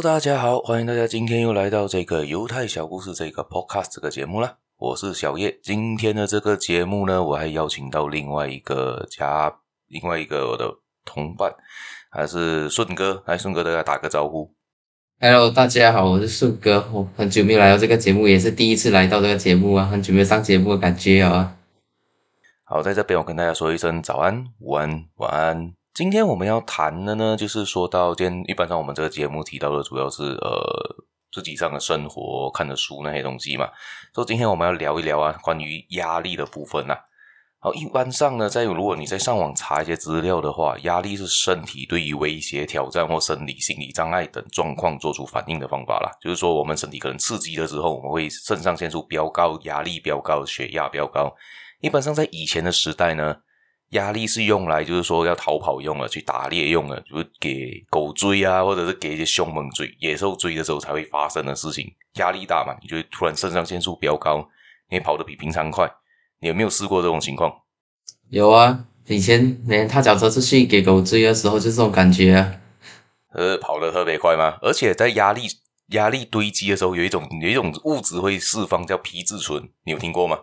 Hello，大家好，欢迎大家今天又来到这个犹太小故事这个 Podcast 这个节目啦。我是小叶，今天的这个节目呢，我还邀请到另外一个家，另外一个我的同伴，还是顺哥，来顺哥，大家打个招呼。Hello，大家好，我是顺哥，我很久没有来到这个节目，也是第一次来到这个节目啊，很久没有上节目的感觉啊。好，在这边我跟大家说一声早安、午安、晚安。今天我们要谈的呢，就是说到今天，一般上我们这个节目提到的主要是呃自己上的生活、看的书那些东西嘛。所以今天我们要聊一聊啊，关于压力的部分呐、啊。好，一般上呢，在如果你在上网查一些资料的话，压力是身体对于威胁、挑战或生理、心理障碍等状况做出反应的方法啦。就是说，我们身体可能刺激了之后，我们会肾上腺素飙高，压力飙高，血压飙高。一般上，在以前的时代呢，压力是用来就是说要逃跑用的，去打猎用的，就是给狗追啊，或者是给一些凶猛追、野兽追的时候才会发生的事情。压力大嘛，你就会突然肾上腺素飙高，你跑得比平常快。你有没有试过这种情况？有啊，以前每天踏脚车出去给狗追的时候，就这种感觉啊。呃，跑得特别快吗？而且在压力压力堆积的时候，有一种有一种物质会释放，叫皮质醇，你有听过吗？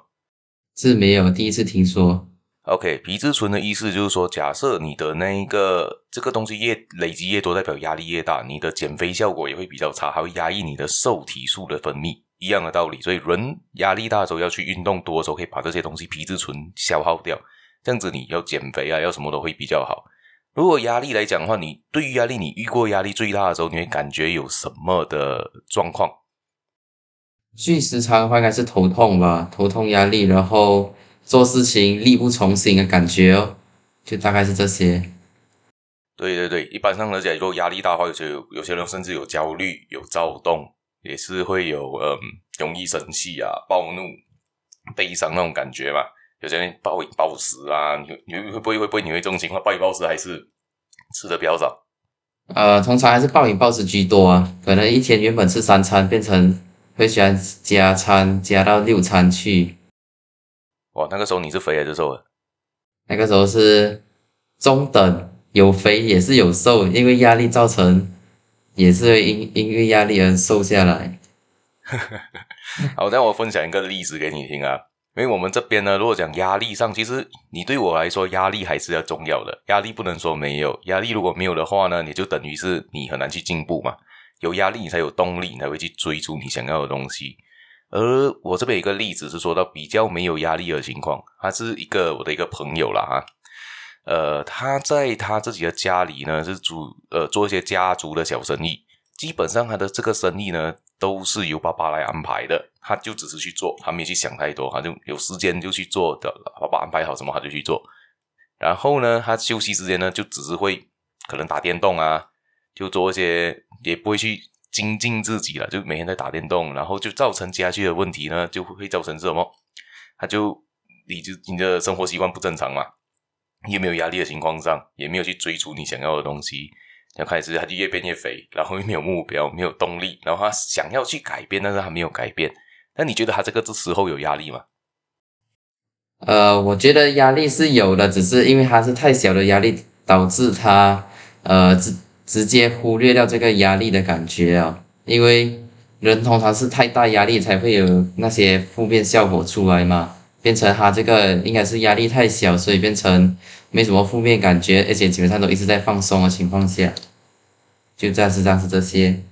是没有，第一次听说。OK，皮质醇的意思就是说，假设你的那个这个东西越累积越多，代表压力越大，你的减肥效果也会比较差，还会压抑你的瘦体素的分泌，一样的道理。所以人压力大的时候要去运动多的时候，可以把这些东西皮质醇消耗掉，这样子你要减肥啊，要什么都会比较好。如果压力来讲的话，你对于压力，你遇过压力最大的时候，你会感觉有什么的状况？最时常的话应该是头痛吧，头痛压力，然后做事情力不从心的感觉哦，就大概是这些。对对对，一般上来讲，如果压力大的话，有些有些人甚至有焦虑、有躁动，也是会有嗯容易生气啊、暴怒、悲伤那种感觉嘛。有些人暴饮暴食啊，你你会不会会不会你会这种情况？暴饮暴食还是吃的比较少？呃，通常还是暴饮暴食居多啊，可能一天原本吃三餐变成。会喜欢加餐，加到六餐去。哇，那个时候你是肥还是瘦啊？那个时候是中等，有肥也是有瘦，因为压力造成，也是因因为压力而瘦下来。好，那我分享一个例子给你听啊。因为我们这边呢，如果讲压力上，其实你对我来说压力还是要重要的，压力不能说没有，压力如果没有的话呢，你就等于是你很难去进步嘛。有压力，你才有动力，你才会去追逐你想要的东西。而我这边一个例子是说到比较没有压力的情况，他是一个我的一个朋友啦哈，呃，他在他自己的家里呢是主呃做一些家族的小生意，基本上他的这个生意呢都是由爸爸来安排的，他就只是去做，他没去想太多，他就有时间就去做的，爸爸安排好什么他就去做。然后呢，他休息时间呢就只是会可能打电动啊。就做一些，也不会去精进自己了，就每天在打电动，然后就造成家居的问题呢，就会造成什么？他就你就你的生活习惯不正常嘛，也没有压力的情况上，也没有去追逐你想要的东西，然后开始他就越变越肥，然后又没有目标，没有动力，然后他想要去改变，但是他没有改变。那你觉得他这个这时候有压力吗？呃，我觉得压力是有的，只是因为他是太小的压力，导致他呃直接忽略掉这个压力的感觉啊，因为人通常是太大压力才会有那些负面效果出来嘛，变成他这个应该是压力太小，所以变成没什么负面感觉，而且基本上都一直在放松的情况下，就暂时暂时这些。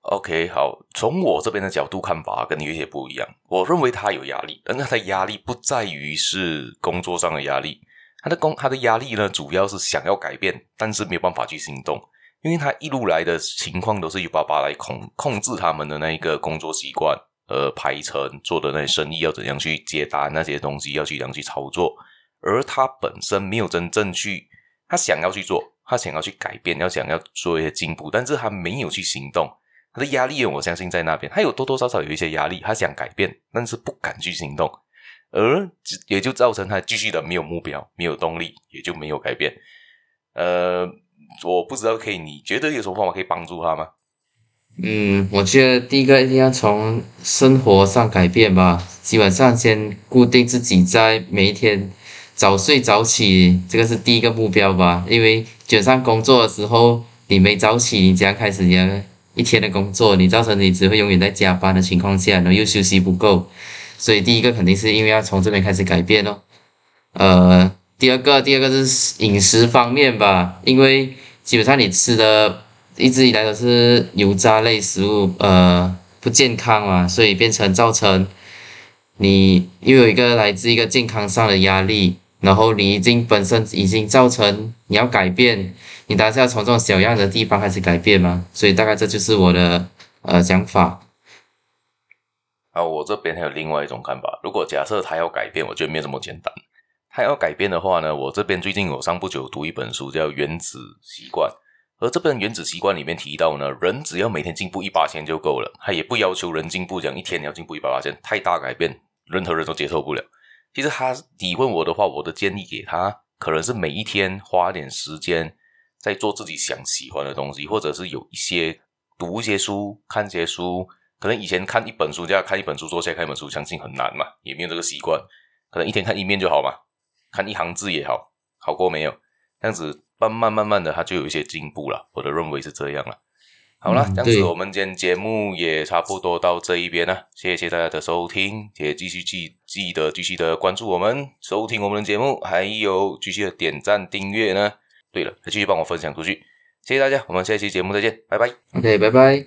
OK，好，从我这边的角度看法跟你有些不一样，我认为他有压力，但他的压力不在于是工作上的压力。他的工，他的压力呢，主要是想要改变，但是没有办法去行动，因为他一路来的情况都是由爸爸来控控制他们的那一个工作习惯，呃，排程做的那些生意要怎样去接单，那些东西要去怎样去操作，而他本身没有真正去，他想要去做，他想要去改变，要想要做一些进步，但是他没有去行动，他的压力我相信在那边，他有多多少少有一些压力，他想改变，但是不敢去行动。而也就造成他继续的没有目标，没有动力，也就没有改变。呃，我不知道可以，你觉得有什么方法可以帮助他吗？嗯，我觉得第一个一定要从生活上改变吧。基本上先固定自己在每一天早睡早起，这个是第一个目标吧。因为卷上工作的时候，你没早起，你这样开始这样一天的工作，你造成你只会永远在加班的情况下，然后又休息不够，所以第一个肯定是因为要从这边开始改变哦。呃，第二个，第二个是饮食方面吧，因为基本上你吃的一直以来都是油炸类食物，呃，不健康嘛，所以变成造成你又有一个来自一个健康上的压力。然后你已经本身已经造成你要改变，你当然是要从这种小样的地方开始改变嘛，所以大概这就是我的呃想法。啊，我这边还有另外一种看法，如果假设他要改变，我觉得没有这么简单。他要改变的话呢，我这边最近有上不久读一本书叫《原子习惯》，而这本《原子习惯》里面提到呢，人只要每天进步一八千就够了，他也不要求人进步讲一天你要进步一百八千，太大改变任何人都接受不了。其实他你问我的话，我的建议给他，可能是每一天花点时间在做自己想喜欢的东西，或者是有一些读一些书、看一些书。可能以前看一本书就要看一本书，坐下来看一本书，相信很难嘛，也没有这个习惯。可能一天看一面就好嘛，看一行字也好，好过没有。这样子慢慢慢慢的，他就有一些进步了。我的认为是这样了。好了，这样子我们今天节目也差不多到这一边了，谢谢大家的收听，也继续记记得继续的关注我们，收听我们的节目，还有继续的点赞订阅呢。对了，还继续帮我分享出去，谢谢大家，我们下期节目再见，拜拜。OK，拜拜。